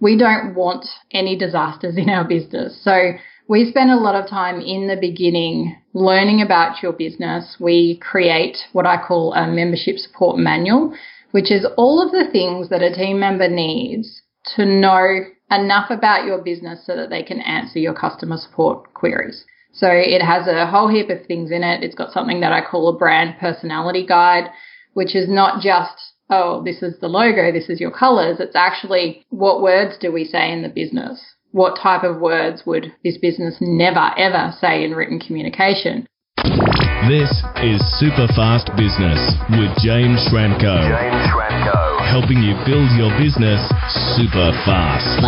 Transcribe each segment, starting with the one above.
we don't want any disasters in our business. So we spend a lot of time in the beginning learning about your business. We create what I call a membership support manual, which is all of the things that a team member needs to know enough about your business so that they can answer your customer support queries. So it has a whole heap of things in it. It's got something that I call a brand personality guide, which is not just, oh, this is the logo, this is your colors. It's actually what words do we say in the business? What type of words would this business never ever say in written communication? This is Super Fast Business with James Schramko. James Schramko. Helping you build your business super fast.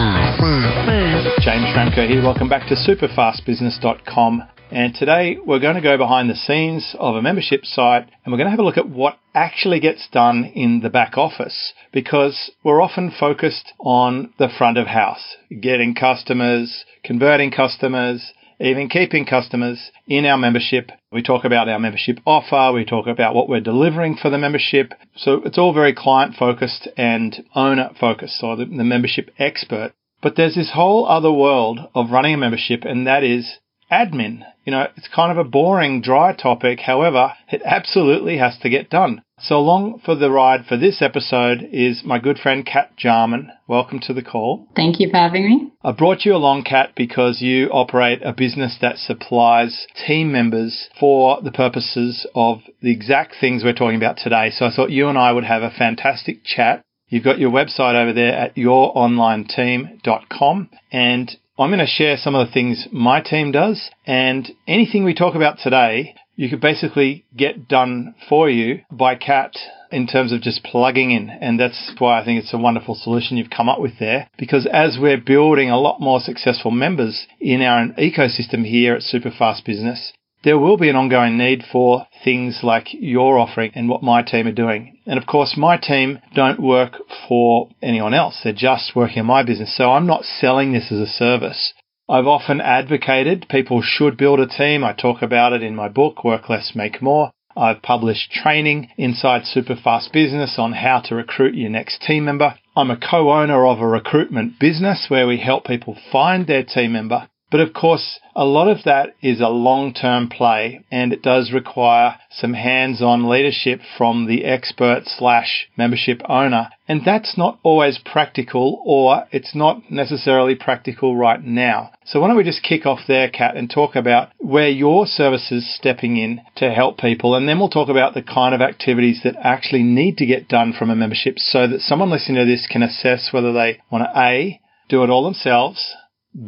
James Schramko here. Welcome back to superfastbusiness.com. And today we're going to go behind the scenes of a membership site and we're going to have a look at what actually gets done in the back office because we're often focused on the front of house, getting customers, converting customers, even keeping customers in our membership. We talk about our membership offer. We talk about what we're delivering for the membership. So it's all very client focused and owner focused. So the, the membership expert. But there's this whole other world of running a membership and that is admin. You know, it's kind of a boring, dry topic. However, it absolutely has to get done. So along for the ride for this episode is my good friend Kat Jarman. Welcome to the call. Thank you for having me. I brought you along, Kat, because you operate a business that supplies team members for the purposes of the exact things we're talking about today. So I thought you and I would have a fantastic chat. You've got your website over there at youronlineteam.com and I'm going to share some of the things my team does and anything we talk about today, you could basically get done for you by Kat in terms of just plugging in. And that's why I think it's a wonderful solution you've come up with there. Because as we're building a lot more successful members in our ecosystem here at Superfast Business, there will be an ongoing need for things like your offering and what my team are doing. And of course, my team don't work for anyone else. They're just working on my business. So I'm not selling this as a service. I've often advocated people should build a team. I talk about it in my book, Work Less, Make More. I've published training inside Superfast Business on how to recruit your next team member. I'm a co-owner of a recruitment business where we help people find their team member but of course, a lot of that is a long-term play and it does require some hands-on leadership from the expert slash membership owner. And that's not always practical or it's not necessarily practical right now. So why don't we just kick off there, Kat, and talk about where your service is stepping in to help people. And then we'll talk about the kind of activities that actually need to get done from a membership so that someone listening to this can assess whether they want to A, do it all themselves,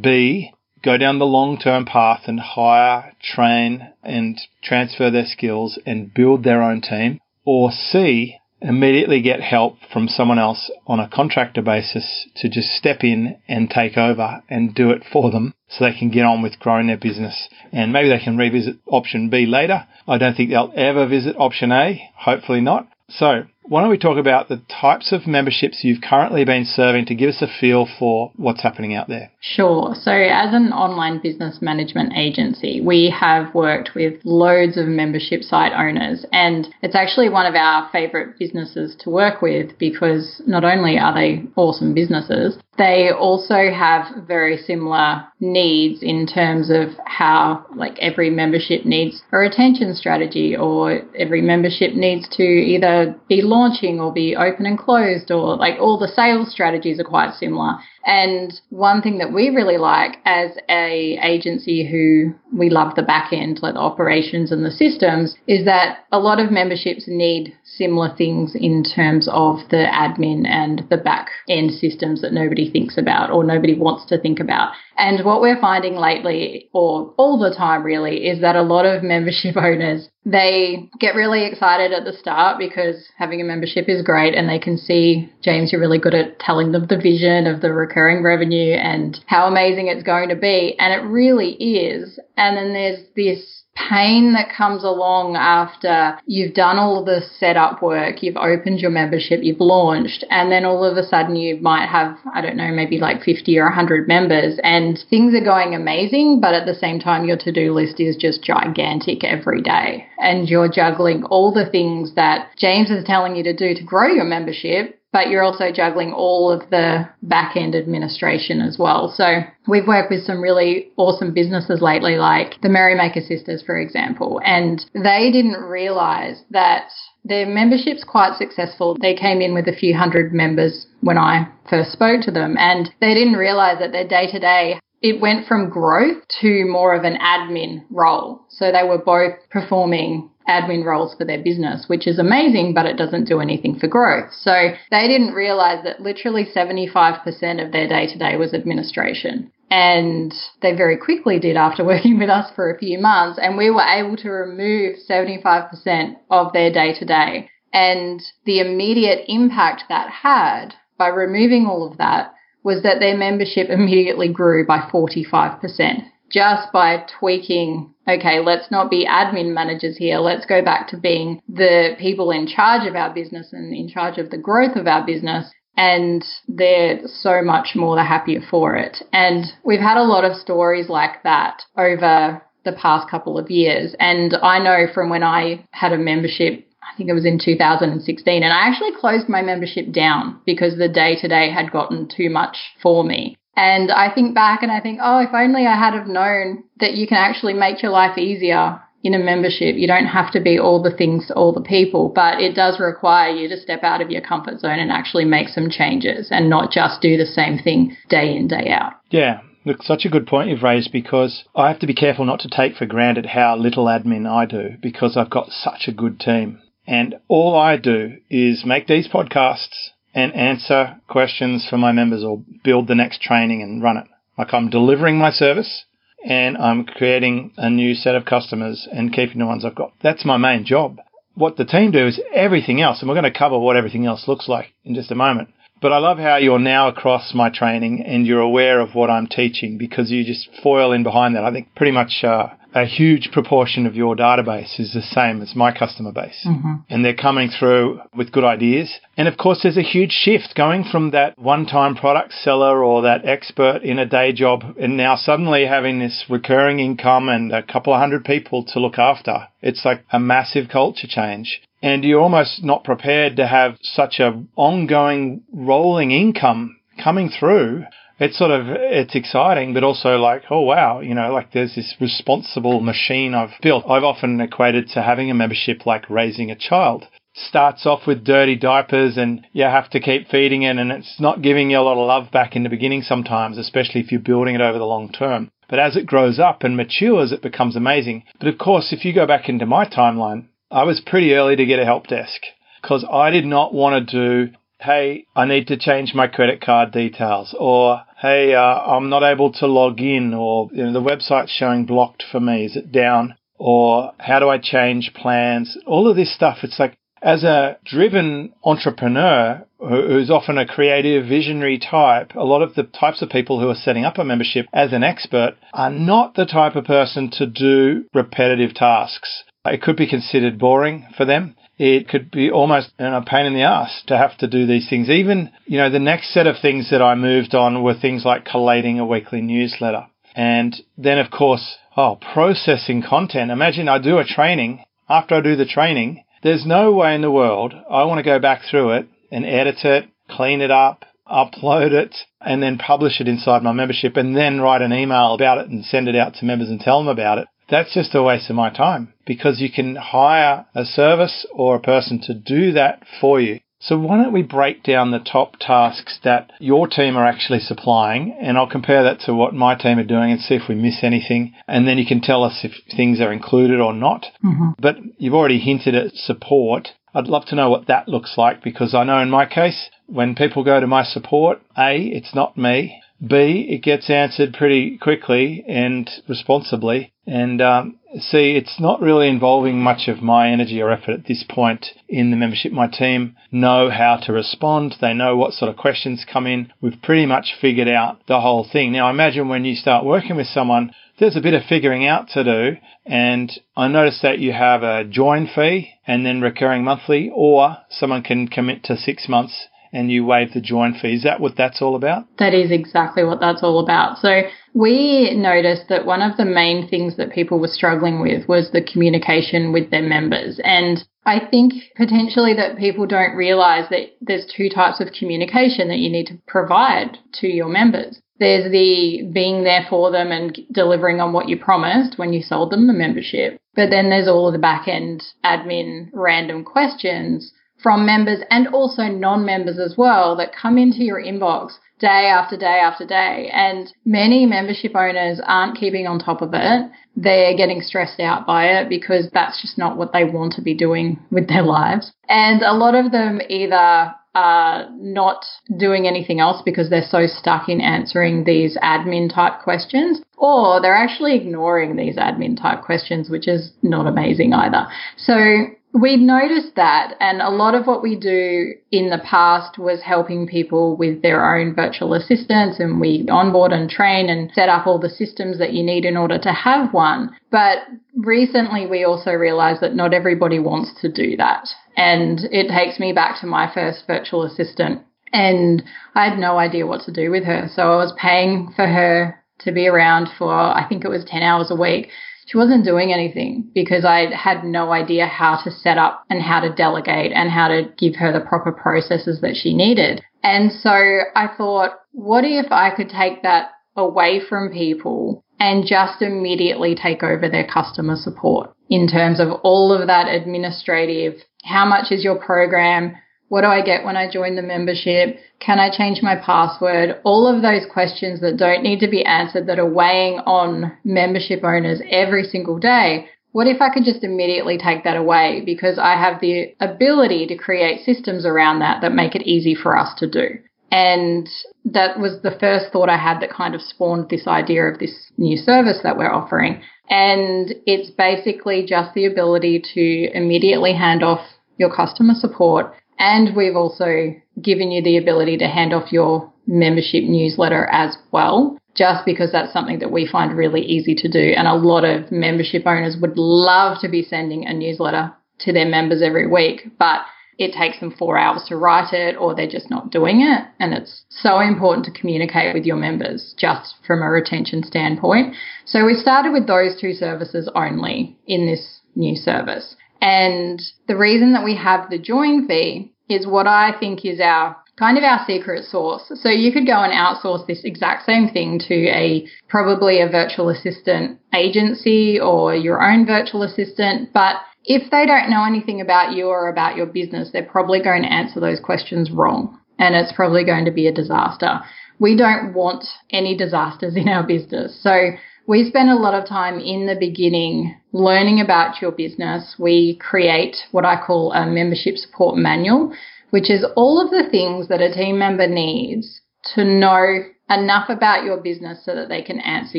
B, go down the long term path and hire, train, and transfer their skills and build their own team. Or C, immediately get help from someone else on a contractor basis to just step in and take over and do it for them so they can get on with growing their business. And maybe they can revisit option B later. I don't think they'll ever visit option A. Hopefully not. So why don't we talk about the types of memberships you've currently been serving to give us a feel for what's happening out there? Sure. So, as an online business management agency, we have worked with loads of membership site owners, and it's actually one of our favorite businesses to work with because not only are they awesome businesses, they also have very similar needs in terms of how, like, every membership needs a retention strategy, or every membership needs to either be launching or be open and closed, or like all the sales strategies are quite similar. And one thing that we really like as a agency who we love the back end, like the operations and the systems, is that a lot of memberships need similar things in terms of the admin and the back end systems that nobody thinks about or nobody wants to think about. And what we're finding lately, or all the time really, is that a lot of membership owners, they get really excited at the start because having a membership is great and they can see, James, you're really good at telling them the vision of the recurring revenue and how amazing it's going to be. And it really is. And then there's this pain that comes along after you've done all the setup work, you've opened your membership, you've launched, and then all of a sudden you might have, I don't know, maybe like 50 or 100 members and things are going amazing, but at the same time your to-do list is just gigantic every day. And you're juggling all the things that James is telling you to do to grow your membership but you're also juggling all of the back end administration as well. So we've worked with some really awesome businesses lately, like the Merrymaker Sisters, for example, and they didn't realize that their membership's quite successful. They came in with a few hundred members when I first spoke to them, and they didn't realize that their day to day it went from growth to more of an admin role. So they were both performing admin roles for their business, which is amazing, but it doesn't do anything for growth. So they didn't realize that literally 75% of their day to day was administration. And they very quickly did after working with us for a few months. And we were able to remove 75% of their day to day. And the immediate impact that had by removing all of that was that their membership immediately grew by 45% just by tweaking, okay, let's not be admin managers here. Let's go back to being the people in charge of our business and in charge of the growth of our business. And they're so much more the happier for it. And we've had a lot of stories like that over the past couple of years. And I know from when I had a membership I think it was in 2016. And I actually closed my membership down because the day to day had gotten too much for me. And I think back and I think, oh, if only I had have known that you can actually make your life easier in a membership. You don't have to be all the things to all the people, but it does require you to step out of your comfort zone and actually make some changes and not just do the same thing day in, day out. Yeah. Look, such a good point you've raised because I have to be careful not to take for granted how little admin I do because I've got such a good team. And all I do is make these podcasts and answer questions for my members or build the next training and run it. Like I'm delivering my service and I'm creating a new set of customers and keeping the ones I've got. That's my main job. What the team do is everything else, and we're going to cover what everything else looks like in just a moment. But I love how you're now across my training and you're aware of what I'm teaching because you just foil in behind that. I think pretty much uh, a huge proportion of your database is the same as my customer base. Mm-hmm. And they're coming through with good ideas. And of course, there's a huge shift going from that one time product seller or that expert in a day job and now suddenly having this recurring income and a couple of hundred people to look after. It's like a massive culture change and you're almost not prepared to have such a ongoing rolling income coming through it's sort of it's exciting, but also like, oh wow, you know, like there's this responsible machine I've built. I've often equated to having a membership like raising a child. Starts off with dirty diapers and you have to keep feeding it and it's not giving you a lot of love back in the beginning sometimes, especially if you're building it over the long term. But as it grows up and matures, it becomes amazing. But of course, if you go back into my timeline, I was pretty early to get a help desk because I did not want to do hey, I need to change my credit card details, or hey, uh, I'm not able to log in, or you know, the website's showing blocked for me. Is it down? Or how do I change plans? All of this stuff. It's like as a driven entrepreneur who's often a creative, visionary type, a lot of the types of people who are setting up a membership as an expert are not the type of person to do repetitive tasks. It could be considered boring for them it could be almost a pain in the ass to have to do these things. Even, you know, the next set of things that I moved on were things like collating a weekly newsletter. And then, of course, oh, processing content. Imagine I do a training. After I do the training, there's no way in the world I want to go back through it and edit it, clean it up, upload it, and then publish it inside my membership and then write an email about it and send it out to members and tell them about it. That's just a waste of my time because you can hire a service or a person to do that for you. So why don't we break down the top tasks that your team are actually supplying and I'll compare that to what my team are doing and see if we miss anything. And then you can tell us if things are included or not. Mm-hmm. But you've already hinted at support. I'd love to know what that looks like because I know in my case, when people go to my support, A, it's not me. B, it gets answered pretty quickly and responsibly. And um, C, it's not really involving much of my energy or effort at this point in the membership. My team know how to respond. They know what sort of questions come in. We've pretty much figured out the whole thing. Now, imagine when you start working with someone, there's a bit of figuring out to do. And I noticed that you have a join fee and then recurring monthly, or someone can commit to six months and you waive the join fee. Is that what that's all about? That is exactly what that's all about. So we noticed that one of the main things that people were struggling with was the communication with their members. And I think potentially that people don't realize that there's two types of communication that you need to provide to your members. There's the being there for them and delivering on what you promised when you sold them the membership. But then there's all of the back end admin random questions from members and also non members as well that come into your inbox day after day after day. And many membership owners aren't keeping on top of it. They're getting stressed out by it because that's just not what they want to be doing with their lives. And a lot of them either are not doing anything else because they're so stuck in answering these admin type questions, or they're actually ignoring these admin type questions, which is not amazing either. So we noticed that, and a lot of what we do in the past was helping people with their own virtual assistants, and we onboard and train and set up all the systems that you need in order to have one. But recently, we also realized that not everybody wants to do that. And it takes me back to my first virtual assistant, and I had no idea what to do with her. So I was paying for her to be around for, I think it was 10 hours a week she wasn't doing anything because I had no idea how to set up and how to delegate and how to give her the proper processes that she needed. And so I thought, what if I could take that away from people and just immediately take over their customer support in terms of all of that administrative, how much is your program? What do I get when I join the membership? Can I change my password? All of those questions that don't need to be answered that are weighing on membership owners every single day. What if I could just immediately take that away because I have the ability to create systems around that that make it easy for us to do? And that was the first thought I had that kind of spawned this idea of this new service that we're offering. And it's basically just the ability to immediately hand off your customer support and we've also given you the ability to hand off your membership newsletter as well, just because that's something that we find really easy to do. And a lot of membership owners would love to be sending a newsletter to their members every week, but it takes them four hours to write it or they're just not doing it. And it's so important to communicate with your members just from a retention standpoint. So we started with those two services only in this new service. And the reason that we have the join fee is what I think is our kind of our secret sauce. So you could go and outsource this exact same thing to a probably a virtual assistant agency or your own virtual assistant, but if they don't know anything about you or about your business, they're probably going to answer those questions wrong and it's probably going to be a disaster. We don't want any disasters in our business. So we spend a lot of time in the beginning learning about your business. We create what I call a membership support manual, which is all of the things that a team member needs to know enough about your business so that they can answer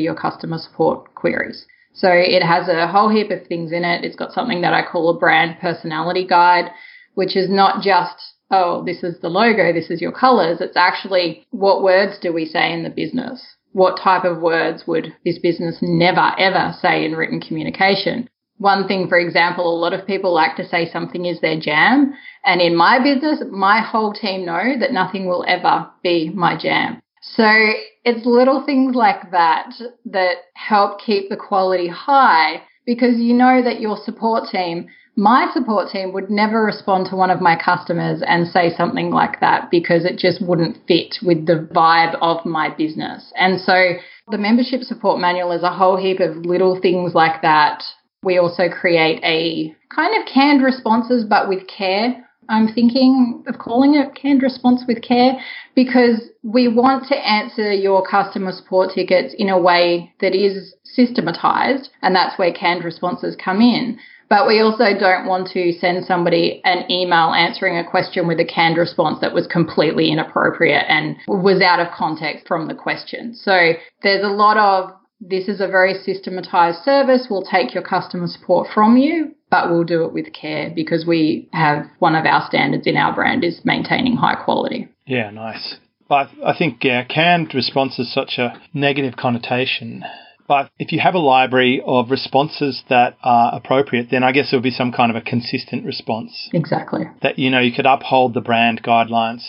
your customer support queries. So it has a whole heap of things in it. It's got something that I call a brand personality guide, which is not just, oh, this is the logo, this is your colors. It's actually what words do we say in the business? What type of words would this business never ever say in written communication. One thing, for example, a lot of people like to say something is their jam. And in my business, my whole team know that nothing will ever be my jam. So it's little things like that that help keep the quality high because you know that your support team my support team would never respond to one of my customers and say something like that because it just wouldn't fit with the vibe of my business. And so the membership support manual is a whole heap of little things like that. We also create a kind of canned responses, but with care. I'm thinking of calling it canned response with care because we want to answer your customer support tickets in a way that is systematized, and that's where canned responses come in. But we also don't want to send somebody an email answering a question with a canned response that was completely inappropriate and was out of context from the question. So there's a lot of this is a very systematized service. We'll take your customer support from you, but we'll do it with care because we have one of our standards in our brand is maintaining high quality. Yeah, nice. I, I think yeah, canned response is such a negative connotation but if you have a library of responses that are appropriate, then I guess it would be some kind of a consistent response. Exactly. That, you know, you could uphold the brand guidelines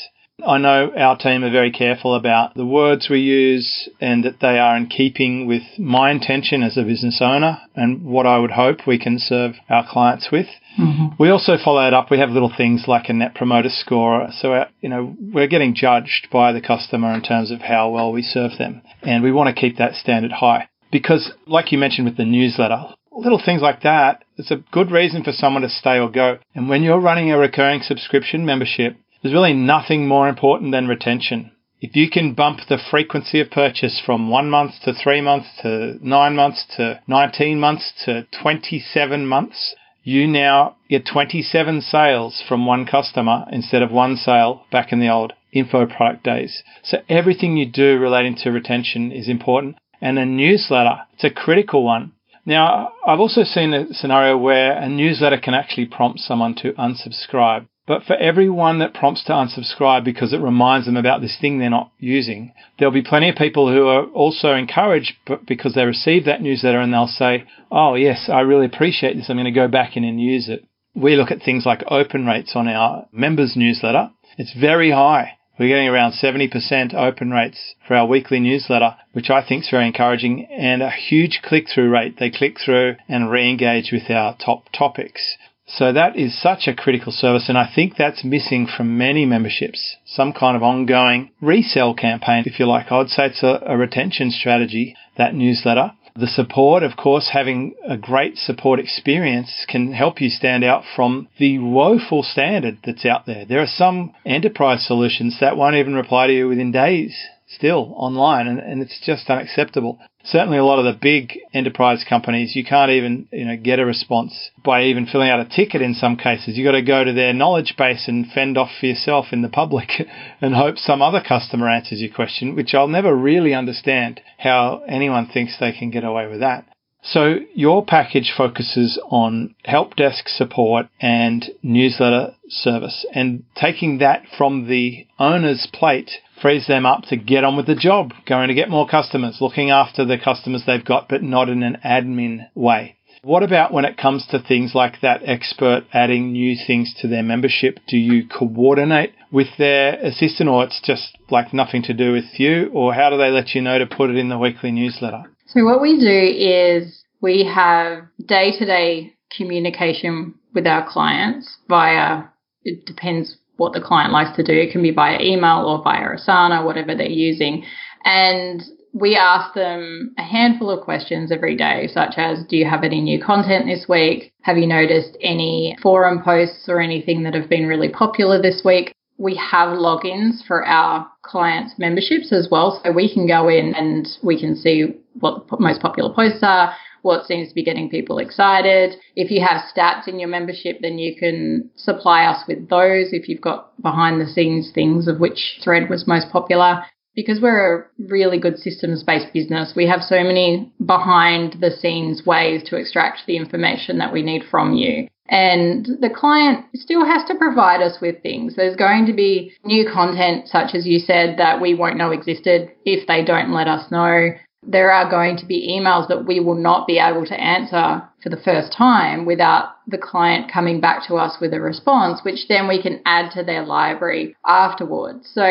I know our team are very careful about the words we use and that they are in keeping with my intention as a business owner and what I would hope we can serve our clients with. Mm-hmm. We also follow it up. We have little things like a net promoter score. So, our, you know, we're getting judged by the customer in terms of how well we serve them. And we want to keep that standard high because like you mentioned with the newsletter, little things like that, it's a good reason for someone to stay or go. And when you're running a recurring subscription membership, there's really nothing more important than retention. If you can bump the frequency of purchase from one month to three months to nine months to 19 months to 27 months, you now get 27 sales from one customer instead of one sale back in the old info product days. So everything you do relating to retention is important. And a newsletter, it's a critical one now, I've also seen a scenario where a newsletter can actually prompt someone to unsubscribe. But for everyone that prompts to unsubscribe because it reminds them about this thing they're not using, there'll be plenty of people who are also encouraged because they receive that newsletter and they'll say, Oh, yes, I really appreciate this. I'm going to go back in and use it. We look at things like open rates on our members newsletter. It's very high. We're getting around 70% open rates for our weekly newsletter, which I think is very encouraging, and a huge click through rate. They click through and re engage with our top topics. So that is such a critical service, and I think that's missing from many memberships. Some kind of ongoing resell campaign, if you like. I'd say it's a, a retention strategy, that newsletter. The support, of course, having a great support experience can help you stand out from the woeful standard that's out there. There are some enterprise solutions that won't even reply to you within days still online, and, and it's just unacceptable. Certainly, a lot of the big enterprise companies, you can't even you know get a response by even filling out a ticket. In some cases, You've got to go to their knowledge base and fend off for yourself in the public, and hope some other customer answers your question. Which I'll never really understand how anyone thinks they can get away with that. So your package focuses on help desk support and newsletter service and taking that from the owner's plate frees them up to get on with the job, going to get more customers, looking after the customers they've got, but not in an admin way. What about when it comes to things like that expert adding new things to their membership? Do you coordinate with their assistant or it's just like nothing to do with you? Or how do they let you know to put it in the weekly newsletter? So what we do is we have day to day communication with our clients via, it depends what the client likes to do. It can be via email or via Asana, whatever they're using. And we ask them a handful of questions every day, such as Do you have any new content this week? Have you noticed any forum posts or anything that have been really popular this week? We have logins for our clients' memberships as well, so we can go in and we can see what the most popular posts are what seems to be getting people excited. If you have stats in your membership, then you can supply us with those if you've got behind the scenes things of which thread was most popular. Because we're a really good systems based business, we have so many behind the scenes ways to extract the information that we need from you. And the client still has to provide us with things. There's going to be new content, such as you said, that we won't know existed if they don't let us know there are going to be emails that we will not be able to answer for the first time without the client coming back to us with a response, which then we can add to their library afterwards. So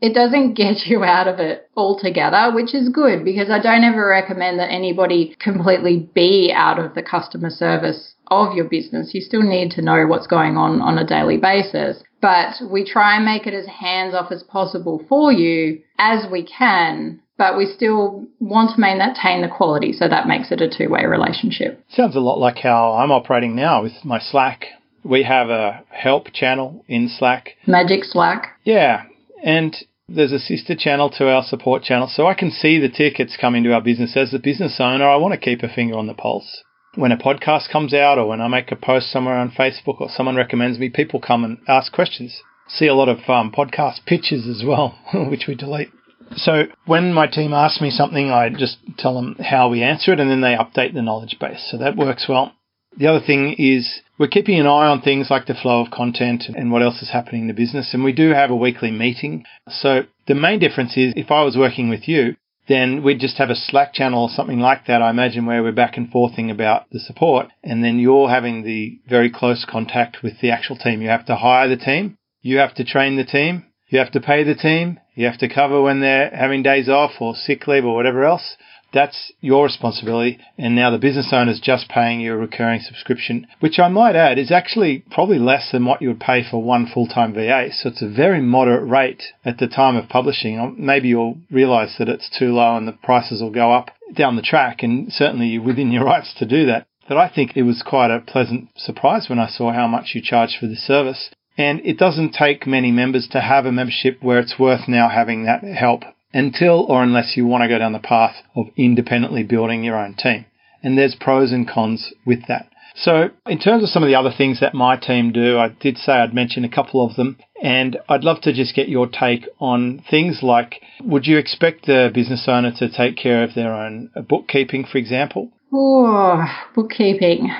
it doesn't get you out of it altogether, which is good because I don't ever recommend that anybody completely be out of the customer service of your business. You still need to know what's going on on a daily basis. But we try and make it as hands off as possible for you as we can but we still want to maintain the quality, so that makes it a two way relationship. Sounds a lot like how I'm operating now with my Slack. We have a help channel in Slack. Magic Slack. Yeah. And there's a sister channel to our support channel, so I can see the tickets coming to our business. As a business owner, I want to keep a finger on the pulse. When a podcast comes out, or when I make a post somewhere on Facebook, or someone recommends me, people come and ask questions. See a lot of um, podcast pitches as well, which we delete. So when my team asks me something, I just tell them how we answer it and then they update the knowledge base. So that works well. The other thing is we're keeping an eye on things like the flow of content and what else is happening in the business. And we do have a weekly meeting. So the main difference is if I was working with you, then we'd just have a Slack channel or something like that, I imagine, where we're back and forthing about the support. And then you're having the very close contact with the actual team. You have to hire the team. You have to train the team You have to pay the team. You have to cover when they're having days off or sick leave or whatever else. That's your responsibility. And now the business owner's just paying you a recurring subscription, which I might add is actually probably less than what you would pay for one full-time VA. So it's a very moderate rate at the time of publishing. Um, maybe you'll realize that it's too low and the prices will go up down the track. And certainly you're within your rights to do that. But I think it was quite a pleasant surprise when I saw how much you charge for this service. And it doesn't take many members to have a membership where it's worth now having that help until or unless you want to go down the path of independently building your own team. And there's pros and cons with that. So, in terms of some of the other things that my team do, I did say I'd mention a couple of them, and I'd love to just get your take on things like would you expect the business owner to take care of their own bookkeeping, for example? Oh, bookkeeping.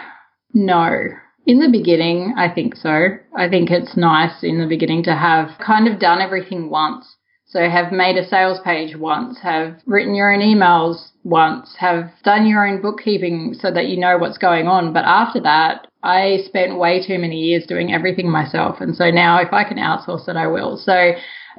No. In the beginning, I think so. I think it's nice in the beginning to have kind of done everything once. So have made a sales page once, have written your own emails once, have done your own bookkeeping so that you know what's going on. But after that, I spent way too many years doing everything myself. And so now if I can outsource it, I will. So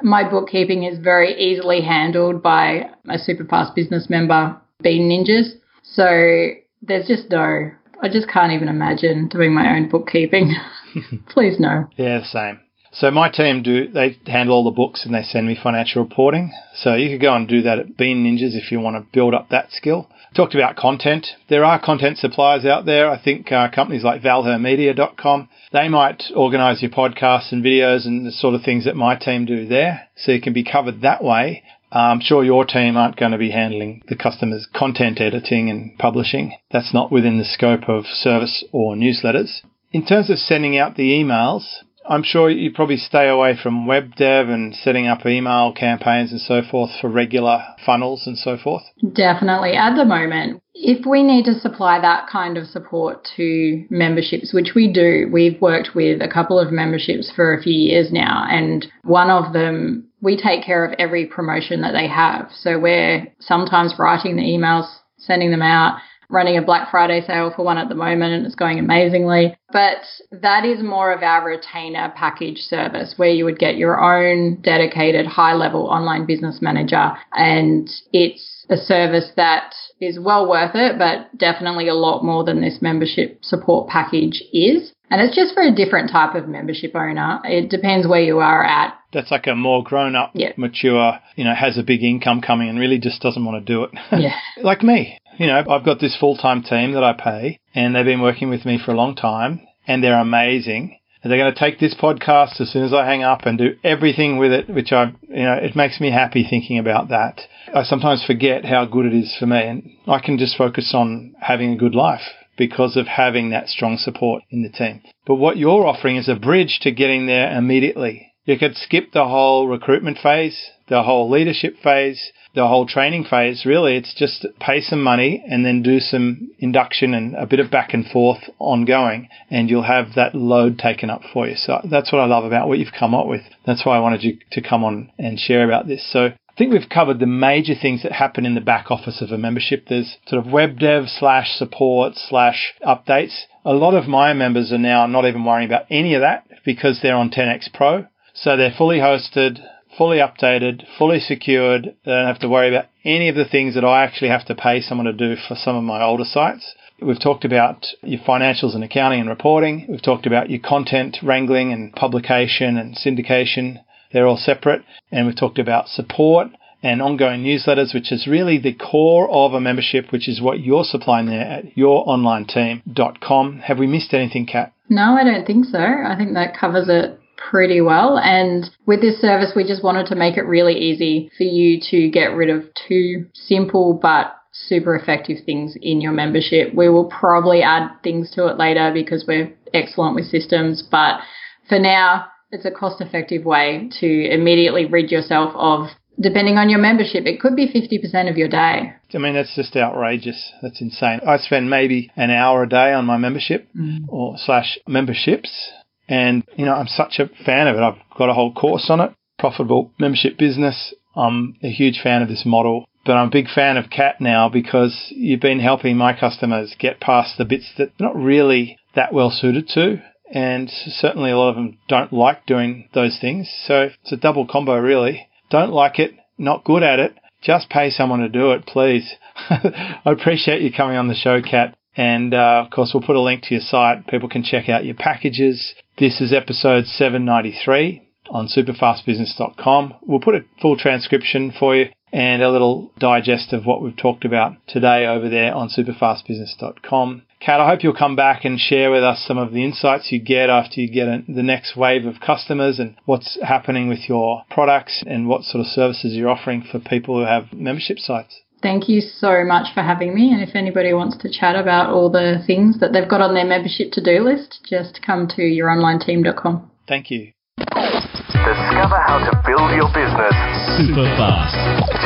my bookkeeping is very easily handled by a super fast business member, Bean Ninjas. So there's just no, I just can't even imagine doing my own bookkeeping. Please no. Yeah, same. So my team do they handle all the books and they send me financial reporting. So you could go and do that at Bean Ninjas if you want to build up that skill. Talked about content. There are content suppliers out there. I think uh, companies like valhermedia.com, they might organize your podcasts and videos and the sort of things that my team do there. So you can be covered that way. Uh, I'm sure your team aren't going to be handling the customer's content editing and publishing. That's not within the scope of service or newsletters. In terms of sending out the emails, I'm sure you probably stay away from web dev and setting up email campaigns and so forth for regular funnels and so forth. Definitely. At the moment, if we need to supply that kind of support to memberships, which we do, we've worked with a couple of memberships for a few years now, and one of them, we take care of every promotion that they have. So we're sometimes writing the emails, sending them out, running a Black Friday sale for one at the moment and it's going amazingly. But that is more of our retainer package service where you would get your own dedicated high level online business manager. And it's a service that is well worth it, but definitely a lot more than this membership support package is. And it's just for a different type of membership owner. It depends where you are at. That's like a more grown up, yeah. mature, you know, has a big income coming and really just doesn't want to do it. Yeah. like me you know, I've got this full time team that I pay, and they've been working with me for a long time, and they're amazing. And they're going to take this podcast as soon as I hang up and do everything with it, which I, you know, it makes me happy thinking about that. I sometimes forget how good it is for me, and I can just focus on having a good life because of having that strong support in the team. But what you're offering is a bridge to getting there immediately. You could skip the whole recruitment phase, the whole leadership phase, the whole training phase, really, it's just pay some money and then do some induction and a bit of back and forth ongoing, and you'll have that load taken up for you. So that's what I love about what you've come up with. That's why I wanted you to come on and share about this. So I think we've covered the major things that happen in the back office of a membership. There's sort of web dev slash support slash updates. A lot of my members are now not even worrying about any of that because they're on 10x Pro. So they're fully hosted fully updated, fully secured. They don't have to worry about any of the things that I actually have to pay someone to do for some of my older sites. We've talked about your financials and accounting and reporting. We've talked about your content wrangling and publication and syndication. They're all separate. And we've talked about support and ongoing newsletters, which is really the core of a membership, which is what you're supplying there at youronlineteam.com. Have we missed anything, Kat? No, I don't think so. I think that covers it pretty well. And with this service, we just wanted to make it really easy for you to get rid of two simple but super effective things in your membership. We will probably add things to it later because we're excellent with systems, but for now, it's a cost effective way to immediately rid yourself of depending on your membership, it could be 50% of your day. I mean, that's just outrageous. That's insane. I spend maybe an hour a day on my membership mm. or slash memberships. And, you know, I'm such a fan of it. I've got a whole course on it, profitable membership business. I'm a huge fan of this model, but I'm a big fan of Kat now because you've been helping my customers get past the bits that they're not really that well suited to. and certainly a lot of them don't like doing those things. So it's a double combo, really. Don't like it, not good at it. Just pay someone to do it, please. I appreciate you coming on the show, Kat. And uh, of course, we'll put a link to your site. People can check out your packages. This is episode 793 on superfastbusiness.com. We'll put a full transcription for you and a little digest of what we've talked about today over there on superfastbusiness.com. Kat, I hope you'll come back and share with us some of the insights you get after you get the next wave of customers and what's happening with your products and what sort of services you're offering for people who have membership sites. Thank you so much for having me. And if anybody wants to chat about all the things that they've got on their membership to do list, just come to youronlineteam.com. Thank you. Discover how to build your business super fast.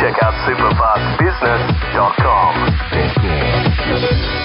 Check out superfastbusiness.com.